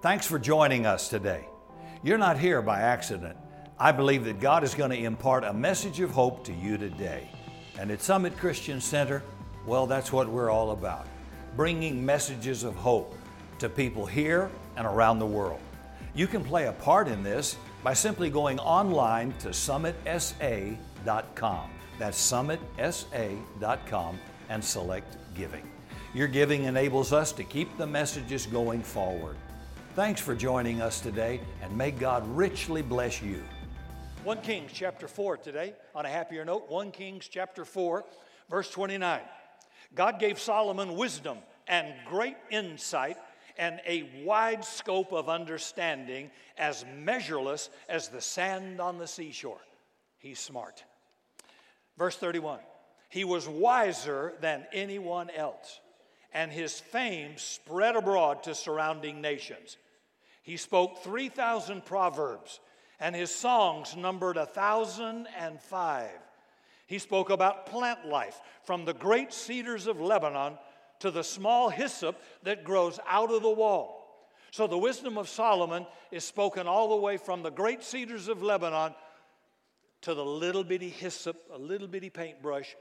Thanks for joining us today. You're not here by accident. I believe that God is going to impart a message of hope to you today. And at Summit Christian Center, well, that's what we're all about bringing messages of hope to people here and around the world. You can play a part in this by simply going online to summitsa.com. That's summitsa.com and select giving. Your giving enables us to keep the messages going forward. Thanks for joining us today, and may God richly bless you. 1 Kings chapter 4 today, on a happier note, 1 Kings chapter 4, verse 29. God gave Solomon wisdom and great insight and a wide scope of understanding as measureless as the sand on the seashore. He's smart. Verse 31 He was wiser than anyone else, and his fame spread abroad to surrounding nations. He spoke 3,000 proverbs, and his songs numbered a thousand and five. He spoke about plant life from the great cedars of Lebanon to the small hyssop that grows out of the wall. So the wisdom of Solomon is spoken all the way from the great cedars of Lebanon to the little bitty hyssop, a little bitty paintbrush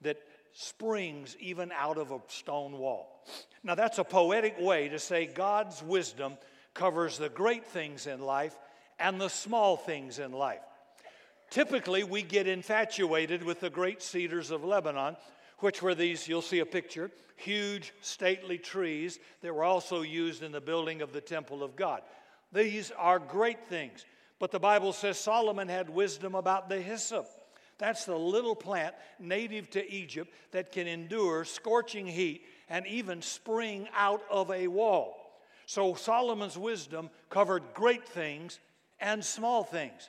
that springs even out of a stone wall. Now, that's a poetic way to say God's wisdom covers the great things in life and the small things in life. Typically, we get infatuated with the great cedars of Lebanon, which were these, you'll see a picture, huge, stately trees that were also used in the building of the temple of God. These are great things. But the Bible says Solomon had wisdom about the hyssop. That's the little plant native to Egypt that can endure scorching heat and even spring out of a wall. So Solomon's wisdom covered great things and small things.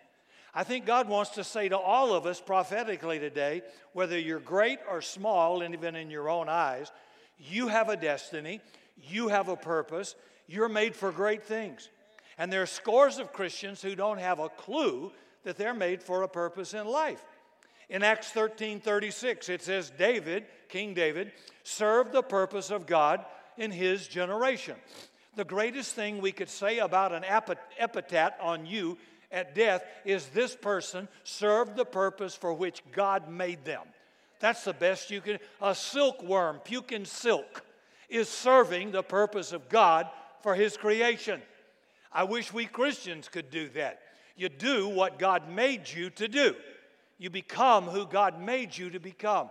I think God wants to say to all of us prophetically today, whether you're great or small, and even in your own eyes, you have a destiny, you have a purpose, you're made for great things. And there are scores of Christians who don't have a clue that they're made for a purpose in life. In Acts 13 36, it says, David, King David, served the purpose of God in his generation. The greatest thing we could say about an epithet on you at death is this person served the purpose for which God made them. That's the best you can. A silkworm puking silk is serving the purpose of God for his creation. I wish we Christians could do that. You do what God made you to do, you become who God made you to become.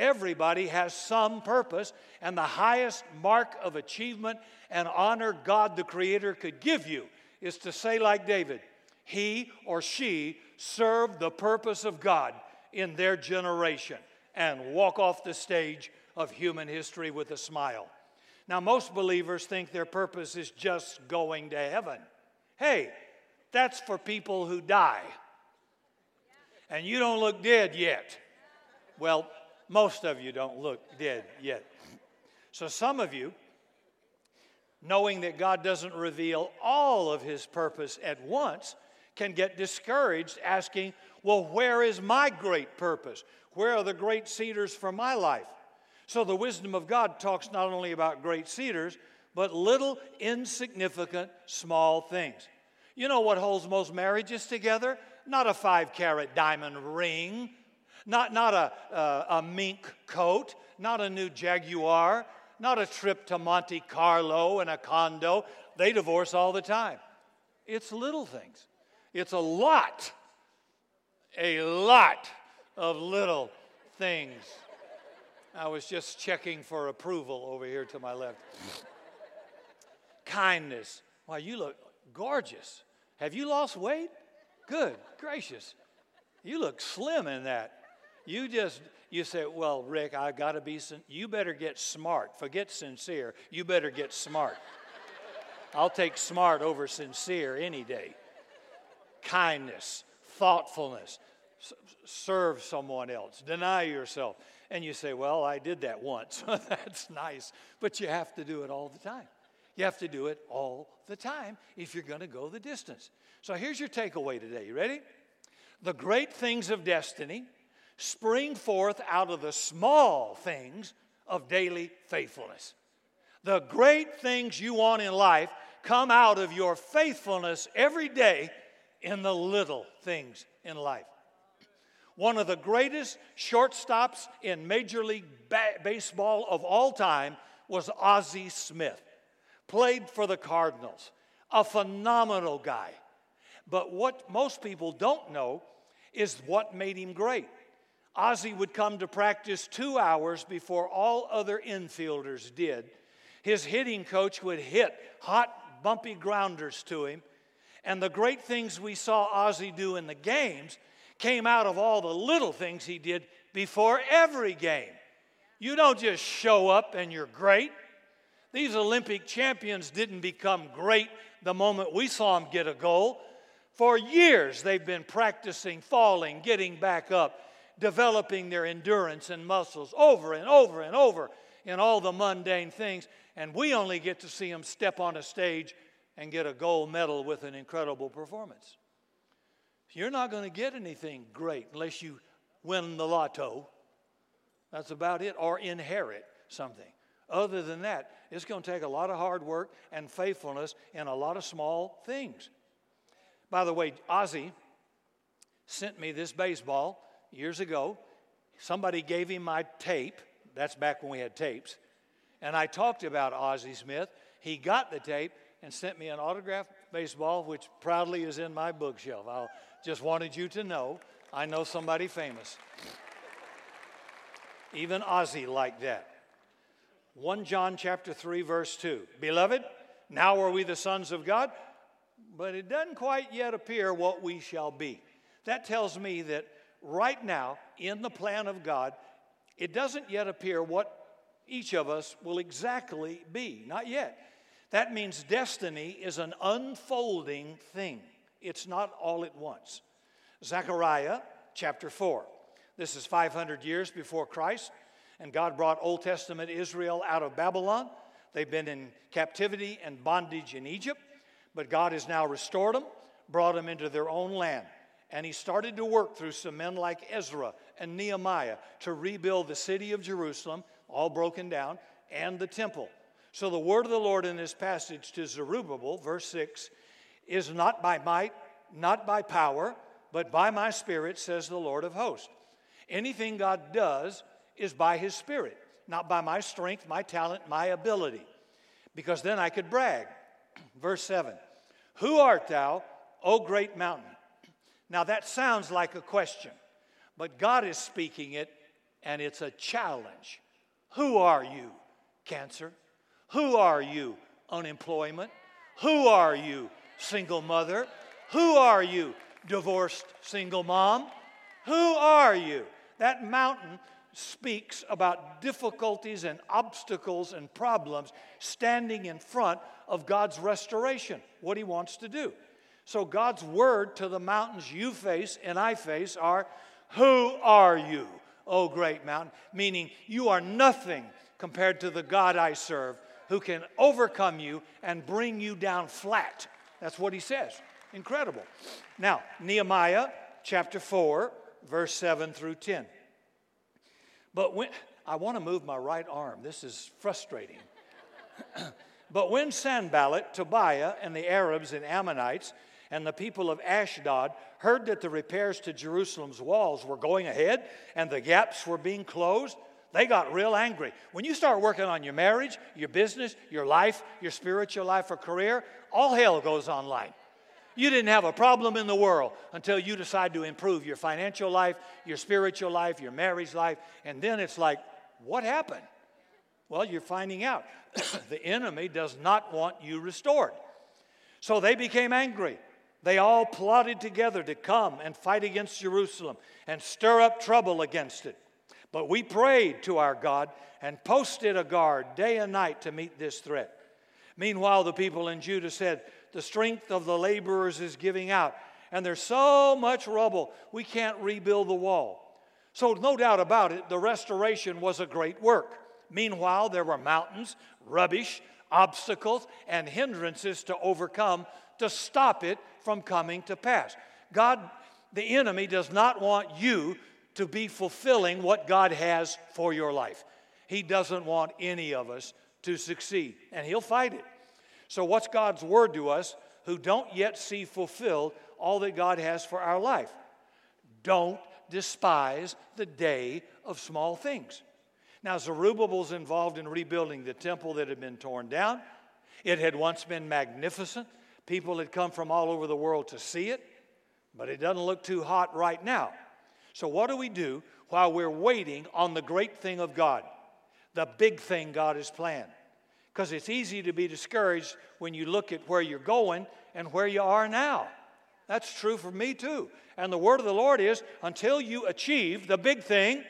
Everybody has some purpose, and the highest mark of achievement and honor God the Creator could give you is to say, like David, he or she served the purpose of God in their generation and walk off the stage of human history with a smile. Now, most believers think their purpose is just going to heaven. Hey, that's for people who die. And you don't look dead yet. Well, most of you don't look dead yet. So, some of you, knowing that God doesn't reveal all of his purpose at once, can get discouraged asking, Well, where is my great purpose? Where are the great cedars for my life? So the wisdom of God talks not only about great cedars, but little, insignificant, small things. You know what holds most marriages together? Not a five carat diamond ring, not, not a, uh, a mink coat, not a new Jaguar, not a trip to Monte Carlo and a condo. They divorce all the time. It's little things. It's a lot, a lot of little things. I was just checking for approval over here to my left. Kindness. Why, you look gorgeous. Have you lost weight? Good, gracious. You look slim in that. You just, you say, well, Rick, I got to be, sin- you better get smart. Forget sincere. You better get smart. I'll take smart over sincere any day kindness, thoughtfulness, serve someone else, deny yourself. And you say, Well, I did that once. That's nice. But you have to do it all the time. You have to do it all the time if you're going to go the distance. So here's your takeaway today. You ready? The great things of destiny spring forth out of the small things of daily faithfulness. The great things you want in life come out of your faithfulness every day in the little things in life. One of the greatest shortstops in Major League ba- Baseball of all time was Ozzie Smith. Played for the Cardinals, a phenomenal guy. But what most people don't know is what made him great. Ozzie would come to practice two hours before all other infielders did. His hitting coach would hit hot, bumpy grounders to him. And the great things we saw Ozzie do in the games came out of all the little things he did before every game. You don't just show up and you're great. These Olympic champions didn't become great the moment we saw them get a goal. For years, they've been practicing falling, getting back up, developing their endurance and muscles over and over and over in all the mundane things. And we only get to see them step on a stage and get a gold medal with an incredible performance. You're not going to get anything great unless you win the lotto. That's about it, or inherit something. Other than that, it's going to take a lot of hard work and faithfulness in a lot of small things. By the way, Ozzie sent me this baseball years ago. Somebody gave him my tape. That's back when we had tapes. And I talked about Ozzie Smith. He got the tape and sent me an autographed baseball, which proudly is in my bookshelf. I just wanted you to know I know somebody famous. Even Ozzie liked that. 1 John chapter 3 verse 2. Beloved, now are we the sons of God, but it doesn't quite yet appear what we shall be. That tells me that right now in the plan of God, it doesn't yet appear what each of us will exactly be. Not yet. That means destiny is an unfolding thing. It's not all at once. Zechariah chapter 4. This is 500 years before Christ, and God brought Old Testament Israel out of Babylon. They've been in captivity and bondage in Egypt, but God has now restored them, brought them into their own land. And he started to work through some men like Ezra and Nehemiah to rebuild the city of Jerusalem, all broken down, and the temple. So the word of the Lord in this passage to Zerubbabel, verse 6, is not by might, not by power, but by my spirit, says the Lord of hosts. Anything God does is by his spirit, not by my strength, my talent, my ability, because then I could brag. Verse 7 Who art thou, O great mountain? Now that sounds like a question, but God is speaking it, and it's a challenge. Who are you, cancer? Who are you, unemployment? Who are you, single mother? Who are you, divorced single mom? Who are you? That mountain speaks about difficulties and obstacles and problems standing in front of God's restoration, what He wants to do. So, God's word to the mountains you face and I face are, Who are you, O great mountain? Meaning, you are nothing compared to the God I serve who can overcome you and bring you down flat. That's what He says. Incredible. Now, Nehemiah chapter 4, verse 7 through 10. But when I want to move my right arm, this is frustrating. but when Sanballat, Tobiah, and the Arabs and Ammonites and the people of Ashdod heard that the repairs to Jerusalem's walls were going ahead and the gaps were being closed, they got real angry. When you start working on your marriage, your business, your life, your spiritual life or career, all hell goes online. You didn't have a problem in the world until you decide to improve your financial life, your spiritual life, your marriage life, and then it's like, what happened? Well, you're finding out the enemy does not want you restored. So they became angry. They all plotted together to come and fight against Jerusalem and stir up trouble against it. But we prayed to our God and posted a guard day and night to meet this threat. Meanwhile, the people in Judah said, the strength of the laborers is giving out. And there's so much rubble, we can't rebuild the wall. So, no doubt about it, the restoration was a great work. Meanwhile, there were mountains, rubbish, obstacles, and hindrances to overcome to stop it from coming to pass. God, the enemy, does not want you to be fulfilling what God has for your life. He doesn't want any of us to succeed, and He'll fight it. So, what's God's word to us who don't yet see fulfilled all that God has for our life? Don't despise the day of small things. Now, Zerubbabel's involved in rebuilding the temple that had been torn down. It had once been magnificent. People had come from all over the world to see it, but it doesn't look too hot right now. So, what do we do while we're waiting on the great thing of God, the big thing God has planned? Because it's easy to be discouraged when you look at where you're going and where you are now. That's true for me too. And the word of the Lord is until you achieve the big thing,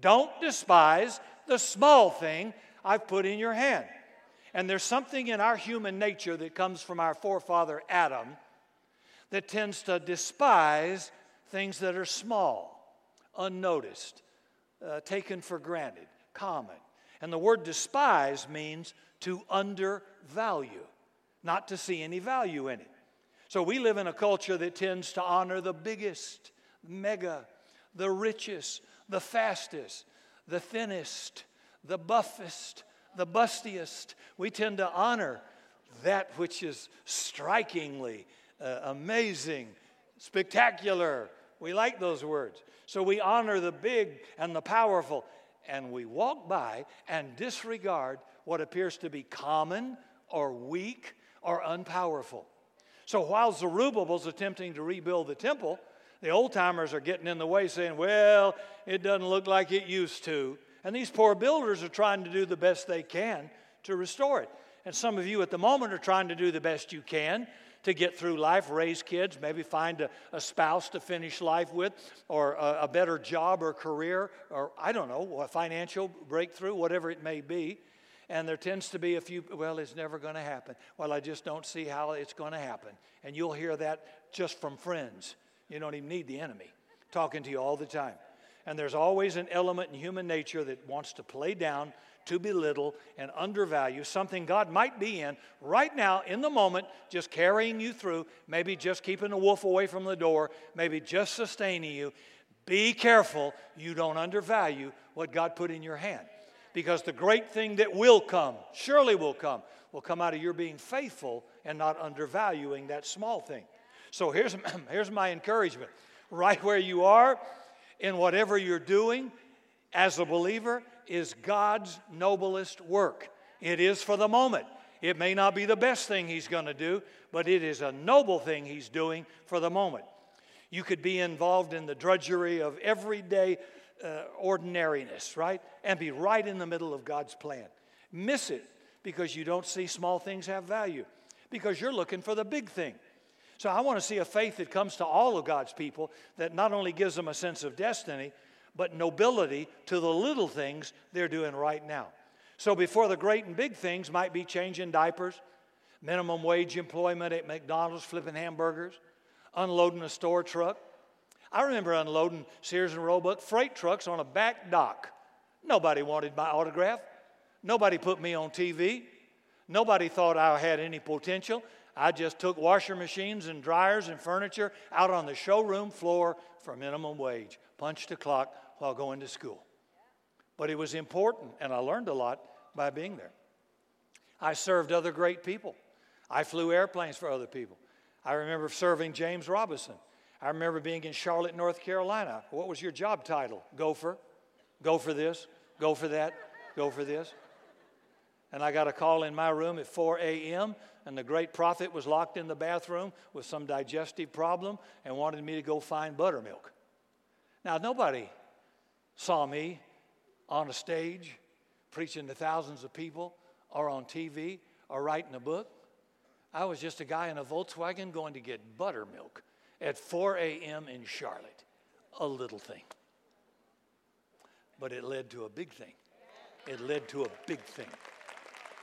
don't despise the small thing I've put in your hand. And there's something in our human nature that comes from our forefather Adam that tends to despise things that are small, unnoticed, uh, taken for granted, common. And the word despise means to undervalue, not to see any value in it. So we live in a culture that tends to honor the biggest, mega, the richest, the fastest, the thinnest, the buffest, the bustiest. We tend to honor that which is strikingly uh, amazing, spectacular. We like those words. So we honor the big and the powerful, and we walk by and disregard what appears to be common or weak or unpowerful. So while Zerubbabel's attempting to rebuild the temple, the old timers are getting in the way saying, well, it doesn't look like it used to. And these poor builders are trying to do the best they can to restore it. And some of you at the moment are trying to do the best you can to get through life, raise kids, maybe find a, a spouse to finish life with, or a, a better job or career, or I don't know, a financial breakthrough, whatever it may be. And there tends to be a few, well, it's never going to happen. Well, I just don't see how it's going to happen. And you'll hear that just from friends. You don't even need the enemy talking to you all the time. And there's always an element in human nature that wants to play down, to belittle, and undervalue something God might be in right now, in the moment, just carrying you through, maybe just keeping the wolf away from the door, maybe just sustaining you. Be careful you don't undervalue what God put in your hand. Because the great thing that will come, surely will come, will come out of your being faithful and not undervaluing that small thing. So here's, here's my encouragement. Right where you are, in whatever you're doing as a believer, is God's noblest work. It is for the moment. It may not be the best thing He's going to do, but it is a noble thing He's doing for the moment. You could be involved in the drudgery of everyday uh, ordinariness, right? And be right in the middle of God's plan. Miss it because you don't see small things have value, because you're looking for the big thing. So I want to see a faith that comes to all of God's people that not only gives them a sense of destiny, but nobility to the little things they're doing right now. So before the great and big things might be changing diapers, minimum wage employment at McDonald's, flipping hamburgers, unloading a store truck. I remember unloading Sears and Roebuck freight trucks on a back dock. Nobody wanted my autograph. Nobody put me on TV. Nobody thought I had any potential. I just took washer machines and dryers and furniture out on the showroom floor for minimum wage, punched a clock while going to school. But it was important, and I learned a lot by being there. I served other great people. I flew airplanes for other people. I remember serving James Robison. I remember being in Charlotte, North Carolina. What was your job title? Gopher. Go for this, go for that, go for this. And I got a call in my room at 4 a.m and the great prophet was locked in the bathroom with some digestive problem and wanted me to go find buttermilk. Now, nobody saw me on a stage preaching to thousands of people or on TV or writing a book. I was just a guy in a Volkswagen going to get buttermilk at 4 a.m. in Charlotte. A little thing. But it led to a big thing. It led to a big thing.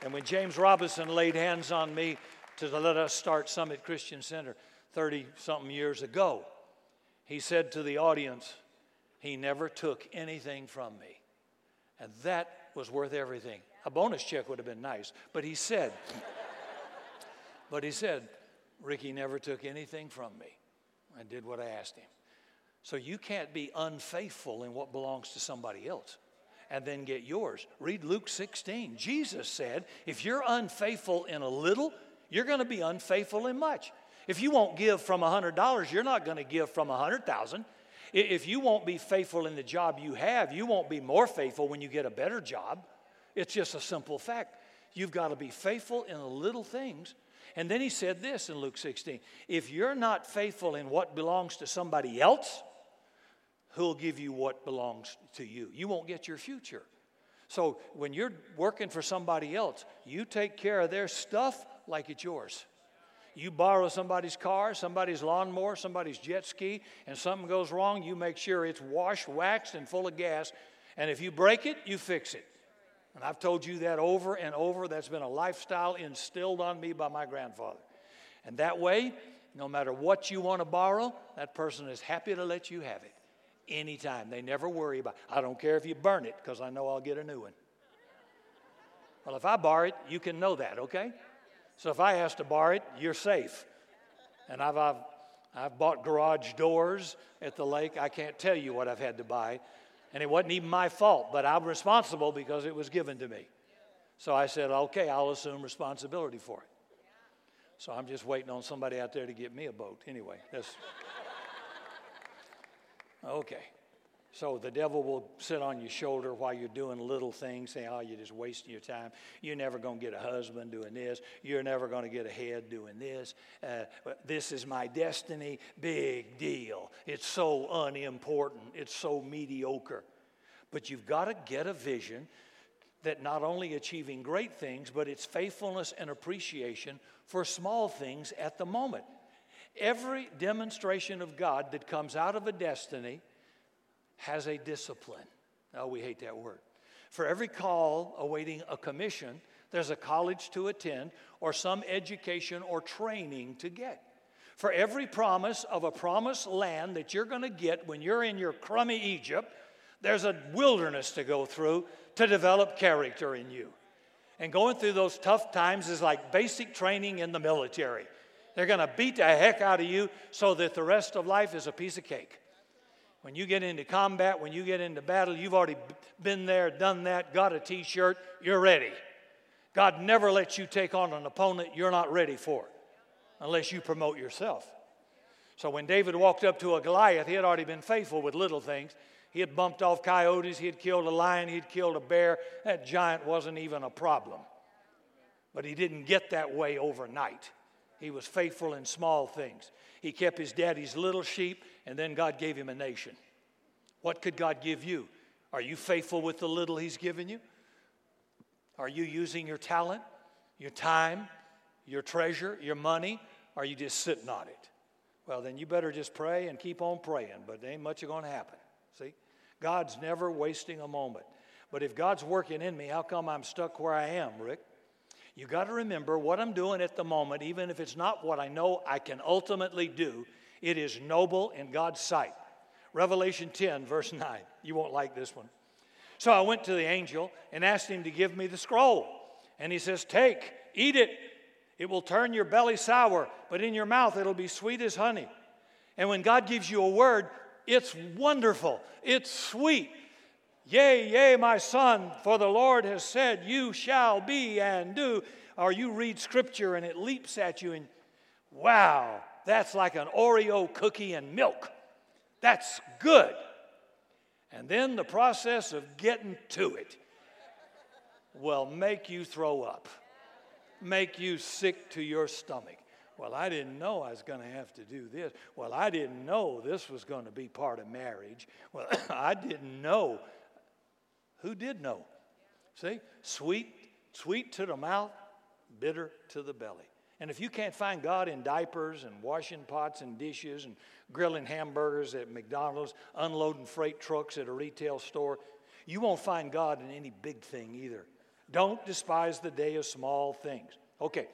And when James Robison laid hands on me to let us start Summit Christian Center 30 something years ago, he said to the audience, He never took anything from me. And that was worth everything. A bonus check would have been nice. But he said, But he said, Ricky never took anything from me. I did what I asked him. So you can't be unfaithful in what belongs to somebody else and then get yours. Read Luke 16. Jesus said, If you're unfaithful in a little, You're going to be unfaithful in much. If you won't give from $100, you're not going to give from 100,000. If you won't be faithful in the job you have, you won't be more faithful when you get a better job. It's just a simple fact. You've got to be faithful in the little things. And then he said this in Luke 16 if you're not faithful in what belongs to somebody else, who'll give you what belongs to you? You won't get your future. So when you're working for somebody else, you take care of their stuff like it's yours. You borrow somebody's car, somebody's lawnmower, somebody's jet ski, and something goes wrong, you make sure it's washed, waxed, and full of gas. And if you break it, you fix it. And I've told you that over and over. That's been a lifestyle instilled on me by my grandfather. And that way, no matter what you want to borrow, that person is happy to let you have it anytime. They never worry about I don't care if you burn it because I know I'll get a new one. Well, if I borrow it, you can know that, okay? So if I ask to borrow it, you're safe. And I've, I've, I've bought garage doors at the lake. I can't tell you what I've had to buy. And it wasn't even my fault, but I'm responsible because it was given to me. So I said, okay, I'll assume responsibility for it. So I'm just waiting on somebody out there to get me a boat. Anyway, that's. Okay. So the devil will sit on your shoulder while you're doing little things, saying, Oh, you're just wasting your time. You're never going to get a husband doing this. You're never going to get ahead doing this. Uh, this is my destiny. Big deal. It's so unimportant. It's so mediocre. But you've got to get a vision that not only achieving great things, but it's faithfulness and appreciation for small things at the moment. Every demonstration of God that comes out of a destiny has a discipline. Oh, we hate that word. For every call awaiting a commission, there's a college to attend or some education or training to get. For every promise of a promised land that you're going to get when you're in your crummy Egypt, there's a wilderness to go through to develop character in you. And going through those tough times is like basic training in the military. They're going to beat the heck out of you so that the rest of life is a piece of cake. When you get into combat, when you get into battle, you've already been there, done that, got a t shirt, you're ready. God never lets you take on an opponent you're not ready for unless you promote yourself. So when David walked up to a Goliath, he had already been faithful with little things. He had bumped off coyotes, he had killed a lion, he'd killed a bear. That giant wasn't even a problem. But he didn't get that way overnight. He was faithful in small things. He kept his daddy's little sheep, and then God gave him a nation. What could God give you? Are you faithful with the little He's given you? Are you using your talent, your time, your treasure, your money? Are you just sitting on it? Well, then you better just pray and keep on praying, but ain't much going to happen. See? God's never wasting a moment. But if God's working in me, how come I'm stuck where I am, Rick? You got to remember what I'm doing at the moment, even if it's not what I know I can ultimately do, it is noble in God's sight. Revelation 10, verse 9. You won't like this one. So I went to the angel and asked him to give me the scroll. And he says, Take, eat it. It will turn your belly sour, but in your mouth it'll be sweet as honey. And when God gives you a word, it's wonderful, it's sweet, Yea, yea, my son, for the Lord has said, You shall be and do. Or you read scripture and it leaps at you, and wow, that's like an Oreo cookie and milk. That's good. And then the process of getting to it will make you throw up, make you sick to your stomach. Well, I didn't know I was going to have to do this. Well, I didn't know this was going to be part of marriage. Well, I didn't know who did know? See? Sweet, sweet to the mouth, bitter to the belly. And if you can't find God in diapers and washing pots and dishes and grilling hamburgers at McDonald's, unloading freight trucks at a retail store, you won't find God in any big thing either. Don't despise the day of small things. Okay,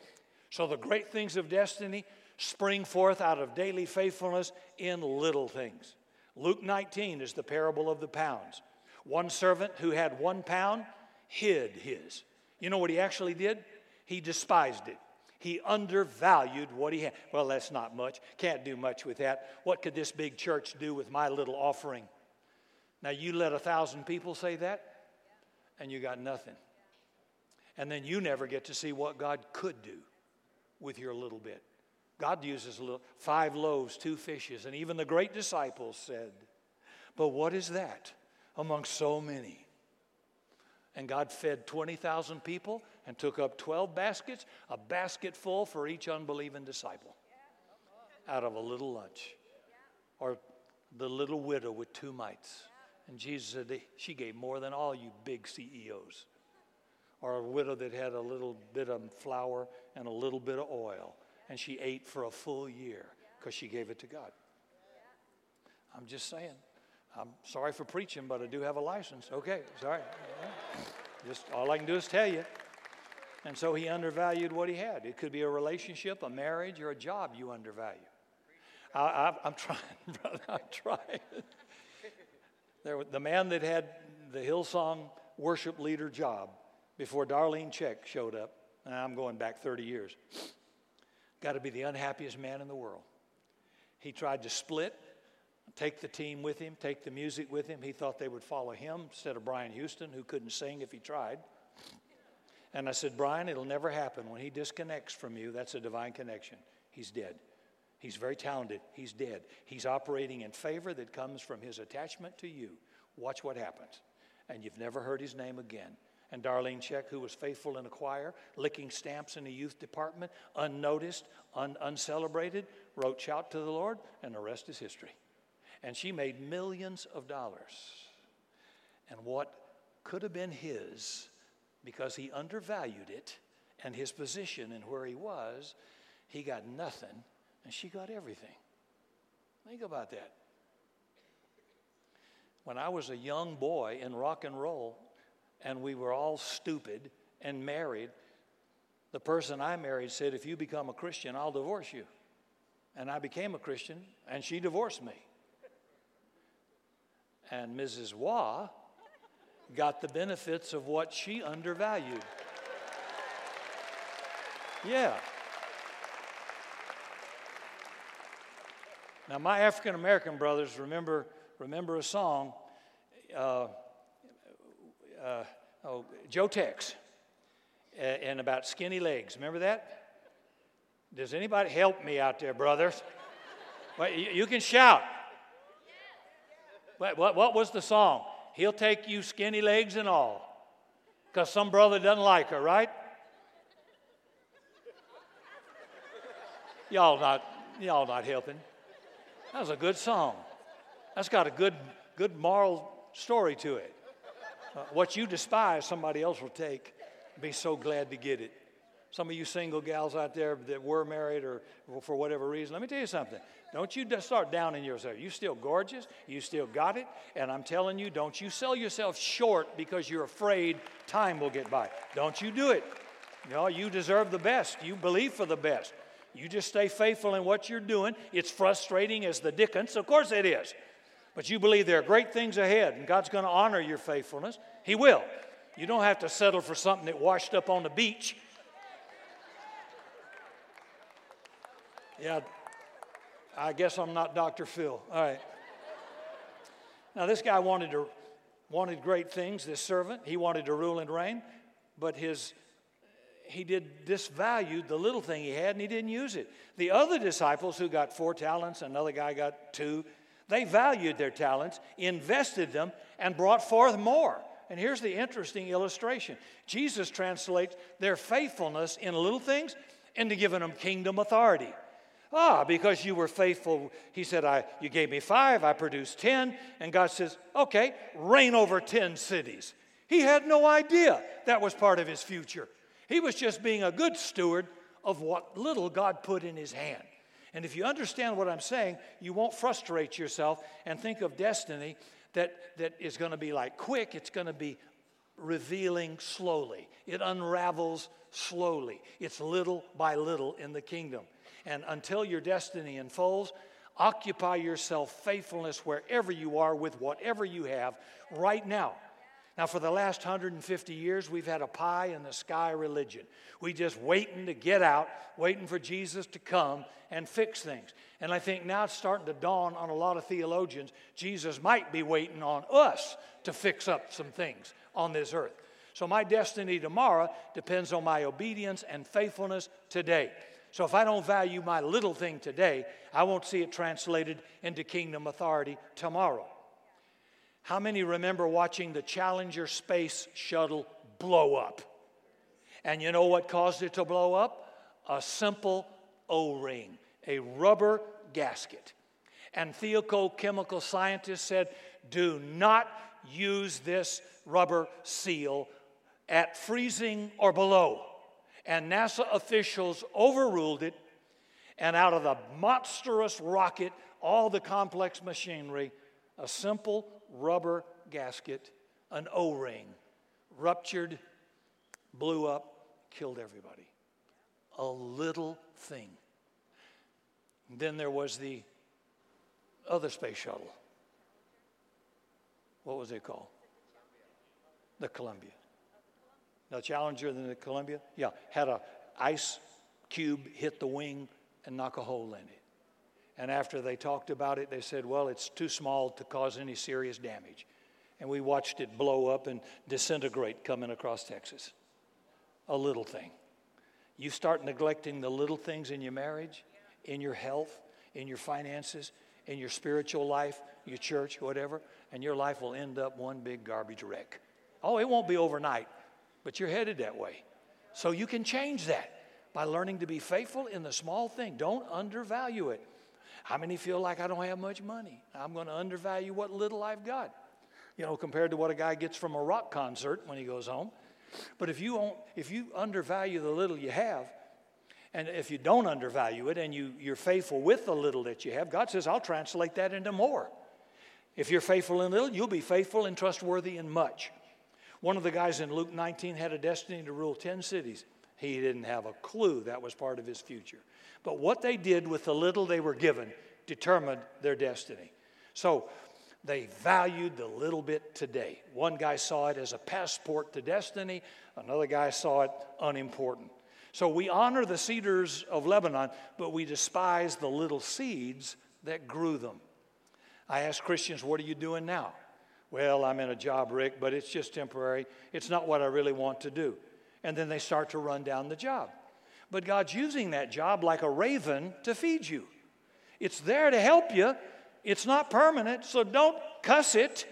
so the great things of destiny spring forth out of daily faithfulness in little things. Luke 19 is the parable of the pounds. One servant who had one pound hid his. You know what he actually did? He despised it. He undervalued what he had. Well, that's not much. Can't do much with that. What could this big church do with my little offering? Now, you let a thousand people say that, and you got nothing. And then you never get to see what God could do. with your little bit. God uses little, five loaves, two fishes, and even the great disciples said, But what is that among so many? And God fed 20,000 people and took up 12 baskets, a basket full for each unbelieving disciple out of a little lunch. Or the little widow with two mites. And Jesus said, She gave more than all you big CEOs. Or a widow that had a little bit of flour and a little bit of oil, and she ate for a full year because she gave it to God. I'm just saying. I'm sorry for preaching, but I do have a license. Okay, sorry. Just all I can do is tell you. And so he undervalued what he had. It could be a relationship, a marriage, or a job you undervalue. I, am trying, brother, I'm trying. There, the man that had the Hillsong worship leader job before Darlene Zschech showed up, and I'm going back 30 years, got to be the unhappiest man in the world. He tried to split, take the team with him, take the music with him. He thought they would follow him instead of Brian Houston, who couldn't sing if he tried. And I said, Brian, it'll never happen. When he disconnects from you, that's a divine connection. He's dead. He's very talented. He's dead. He's operating in favor that comes from his attachment to you. Watch what happens. And you've never heard his name again. And Darlene Zschech, who was faithful in a choir, licking stamps in the youth department, unnoticed, un- uncelebrated, wrote Shout to the Lord, and the rest is history. And she made millions of dollars. And what could have been his, because he undervalued it and his position and where he was, he got nothing and she got everything. Think about that. When I was a young boy in rock and roll, and we were all stupid and married, the person I married said, If you become a Christian, I'll divorce you. And I became a Christian, and she divorced me. And Mrs. Waugh got the benefits of what she undervalued. Yeah. Now, my African American brothers remember, remember a song, uh, uh, oh, Joe Tex, and about skinny legs. Remember that? Does anybody help me out there, brothers? Well, you, you, can shout. What, what, what was the song? He'll take you skinny legs and all. Because some brother doesn't like her, right? Y'all not, y'all not helping. That was a good song. That's got a good, good moral story to it. Uh, what you despise, somebody else will take. Be so glad to get it. Some of you single gals out there that were married or for whatever reason, let me tell you something. Don't you start downing yourself. You still gorgeous. You still got it. And I'm telling you, don't you sell yourself short because you're afraid time will get by. Don't you do it. Know, you deserve the best. You believe for the best. You just stay faithful in what you're doing. It's frustrating as the Dickens, of course it is. But you believe there are great things ahead, and God's going to honor your faithfulness. He will. You don't have to settle for something that washed up on the beach. Yeah, I guess I'm not Dr. Phil. All right. Now, this guy wanted to wanted great things, this servant. He wanted to rule and reign, but his he did disvalued the little thing he had and he didn't use it. The other disciples who got four talents, another guy got two, they valued their talents, invested them, and brought forth more. And here's the interesting illustration Jesus translates their faithfulness in little things into giving them kingdom authority. Ah, because you were faithful, he said, I, you gave me five, I produced ten. And God says, okay, reign over ten cities. He had no idea that was part of his future. He was just being a good steward of what little God put in his hand. And if you understand what I'm saying, you won't frustrate yourself and think of destiny that, that is going to be like quick, it's going to be revealing slowly. It unravels slowly. It's little by little in the kingdom. And until your destiny unfolds, occupy yourself faithfulness wherever you are with whatever you have right now. Now, for the last 150 years, we've had a pie in the sky religion. We just waiting to get out, waiting for Jesus to come and fix things. And I think now it's starting to dawn on a lot of theologians Jesus might be waiting on us to fix up some things on this earth. So, my destiny tomorrow depends on my obedience and faithfulness today. So if I don't value my little thing today, I won't see it translated into kingdom authority tomorrow. How many remember watching the Challenger space shuttle blow up? And you know what caused it to blow up? A simple O ring, a rubber gasket. And theochemical scientists said, do not use this rubber seal at freezing or below. And NASA officials overruled it, and out of the monstrous rocket, all the complex machinery, a simple rubber gasket, an O ring, ruptured, blew up, killed everybody. A little thing. then there was the other space shuttle. What was it called? The Columbia. The Challenger and the Columbia, yeah, had a ice cube hit the wing and knock a hole in it. And after they talked about it, they said, well, it's too small to cause any serious damage. And we watched it blow up and disintegrate coming across Texas. A little thing. You start neglecting the little things in your marriage, in your health, in your finances, in your spiritual life, your church, whatever, and your life will end up one big garbage wreck. Oh, it won't be overnight, but you're headed that way. So you can change that by learning to be faithful in the small thing. Don't undervalue it. How many feel like I don't have much money? I'm going to undervalue what little I've got, you know, compared to what a guy gets from a rock concert when he goes home. But if you, if you undervalue the little you have, and if you don't undervalue it and you, you're faithful with the little that you have, God says, I'll translate that into more. If you're faithful in little, you'll be faithful and trustworthy in much. One of the guys in Luke 19 had a destiny to rule 10 cities. He didn't have a clue that was part of his future. But what they did with the little they were given determined their destiny. So they valued the little bit today. One guy saw it as a passport to destiny, another guy saw it unimportant. So we honor the cedars of Lebanon, but we despise the little seeds that grew them. I ask Christians, What are you doing now? Well, I'm in a job, Rick, but it's just temporary. It's not what I really want to do. And then they start to run down the job. But God's using that job like a raven to feed you. It's there to help you. It's not permanent, so don't cuss it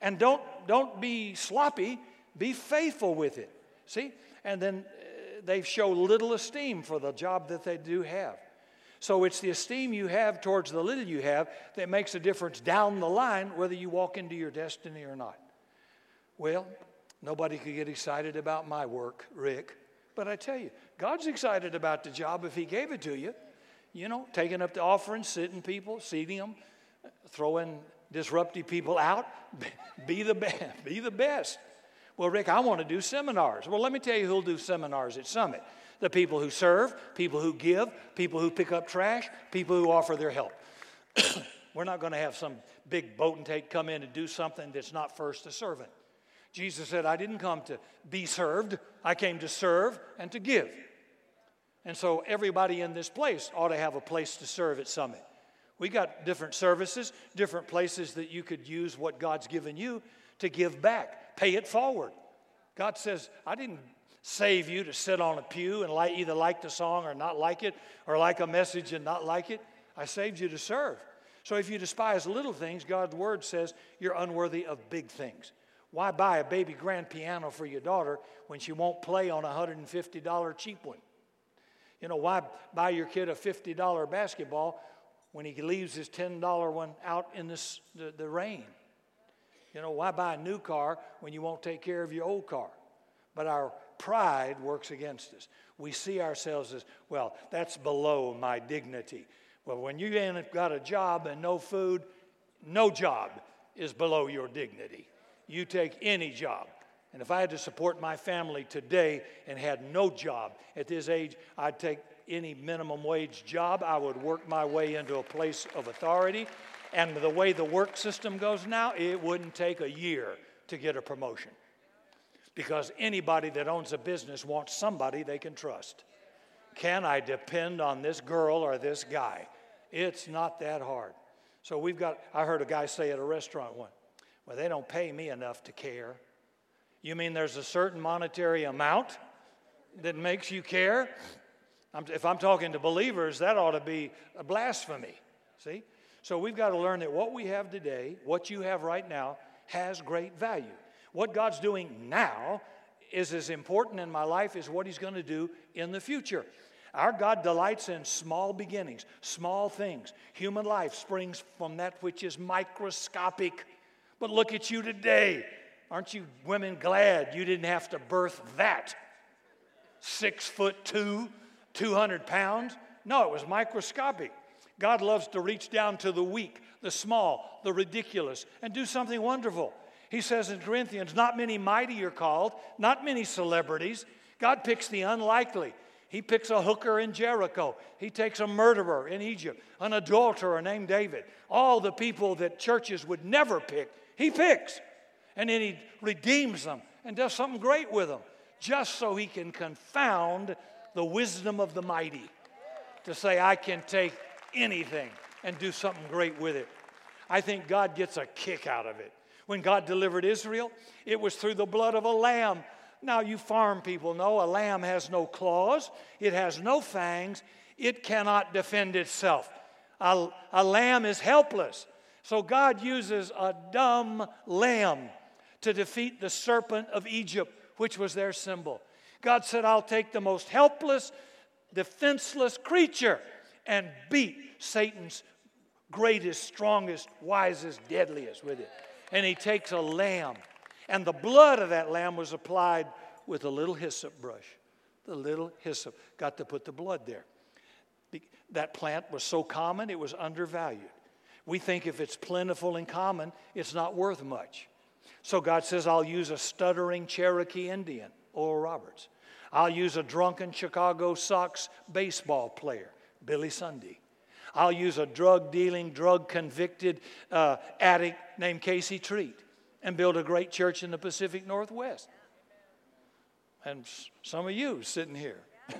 and don't, don't be sloppy. Be faithful with it. See? And then uh, they show little esteem for the job that they do have. So it's the esteem you have towards the little you have that makes a difference down the line whether you walk into your destiny or not. Well, nobody could get excited about my work, Rick. But I tell you, God's excited about the job if He gave it to you. You know, taking up the offering, sitting people, seating them, throwing disruptive people out. Be the best. Be the best. Well, Rick, I want to do seminars. Well, let me tell you who'll do seminars at Summit the people who serve, people who give, people who pick up trash, people who offer their help. We're not going to have some big potentate come in and do something that's not first a servant. Jesus said, I didn't come to be served, I came to serve and to give. And so everybody in this place ought to have a place to serve at Summit. We got different services, different places that you could use what God's given you to give back, pay it forward. God says, I didn't save you to sit on a pew and like, either like the song or not like it, or like a message and not like it. I saved you to serve. So if you despise little things, God's word says you're unworthy of big things. Why buy a baby grand piano for your daughter when she won't play on a $150 cheap one? You know, why buy your kid a $50 basketball when he leaves his $10 one out in this, the, the rain? You know, why buy a new car when you won't take care of your old car? But our pride works against us. We see ourselves as, well, that's below my dignity. Well, when you ain't got a job and no food, no job is below your dignity. You take any job. And if I had to support my family today and had no job at this age, I'd take any minimum wage job. I would work my way into a place of authority and the way the work system goes now, it wouldn't take a year to get a promotion. Because anybody that owns a business wants somebody they can trust. Can I depend on this girl or this guy? It's not that hard. So we've got, I heard a guy say at a restaurant one, well, they don't pay me enough to care. You mean there's a certain monetary amount that makes you care? I'm, if I'm talking to believers, that ought to be a blasphemy. See? So we've got to learn that what we have today, what you have right now, has great value. What God's doing now is as important in my life as what He's going to do in the future. Our God delights in small beginnings, small things. Human life springs from that which is microscopic. But look at you today. Aren't you women glad you didn't have to birth that? Six foot two, 200 pounds? No, it was microscopic. God loves to reach down to the weak, the small, the ridiculous, and do something wonderful. He says in Corinthians, not many mighty are called, not many celebrities. God picks the unlikely. He picks a hooker in Jericho. He takes a murderer in Egypt, an adulterer named David. All the people that churches would never pick, he picks. And then he redeems them and does something great with them, just so he can confound the wisdom of the mighty to say, I can take anything and do something great with it. I think God gets a kick out of it. When God delivered Israel, it was through the blood of a lamb now, you farm people know a lamb has no claws, it has no fangs, it cannot defend itself. A, a lamb is helpless. So, God uses a dumb lamb to defeat the serpent of Egypt, which was their symbol. God said, I'll take the most helpless, defenseless creature and beat Satan's greatest, strongest, wisest, deadliest with it. And he takes a lamb and the blood of that lamb was applied with a little hyssop brush. The little hyssop got to put the blood there. That plant was so common, it was undervalued. We think if it's plentiful and common, it's not worth much. So God says, I'll use a stuttering Cherokee Indian, Oral Roberts. I'll use a drunken Chicago Sox baseball player, Billy Sunday. I'll use a drug dealing, drug convicted uh, addict named Casey Treat and build a great church in the Pacific Northwest. And some of you sitting here.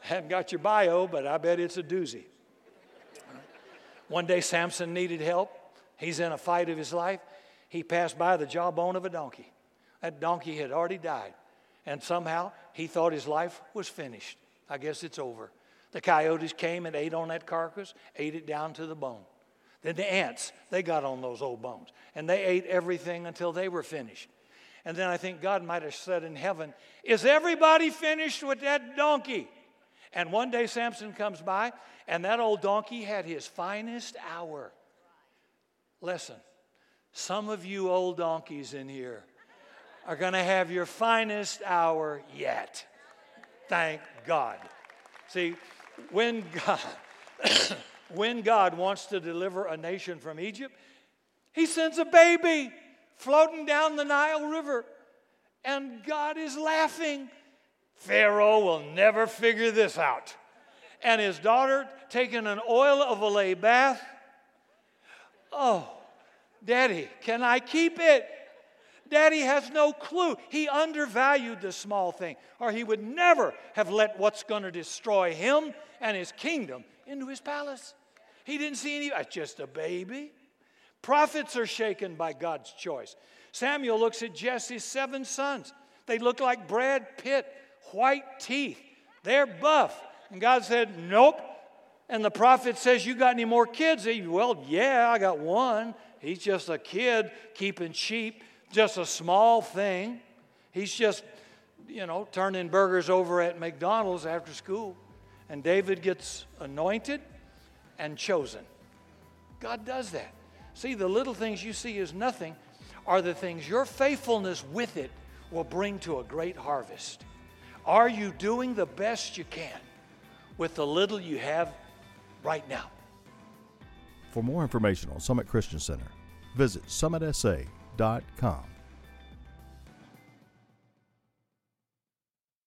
Haven't got your bio, but I bet it's a doozy. One day Samson needed help. He's in a fight of his life. He passed by the jawbone of a donkey. That donkey had already died. And somehow he thought his life was finished. I guess it's over. The coyotes came and ate on that carcass, ate it down to the bone. Then the ants, they got on those old bones and they ate everything until they were finished. And then I think God might have said in heaven, Is everybody finished with that donkey? And one day Samson comes by and that old donkey had his finest hour. Listen, some of you old donkeys in here are going to have your finest hour yet. Thank God. See, when God. when God wants to deliver a nation from Egypt, he sends a baby floating down the Nile River. And God is laughing. Pharaoh will never figure this out. And his daughter taking an oil of Olay bath. Oh, Daddy, can I keep it? Daddy has no clue. He undervalued the small thing, or he would never have let what's going to destroy him and his kingdom into his palace. He didn't see any, that's just a baby. Prophets are shaken by God's choice. Samuel looks at Jesse's seven sons. They look like Brad Pitt, white teeth. They're buff. And God said, Nope. And the prophet says, You got any more kids? He, well, yeah, I got one. He's just a kid keeping sheep, just a small thing. He's just, you know, turning burgers over at McDonald's after school. And David gets anointed and chosen. God does that. See, the little things you see as nothing are the things your faithfulness with it will bring to a great harvest. Are you doing the best you can with the little you have right now? For more information on Summit Christian Center, visit summitsa.com dot com.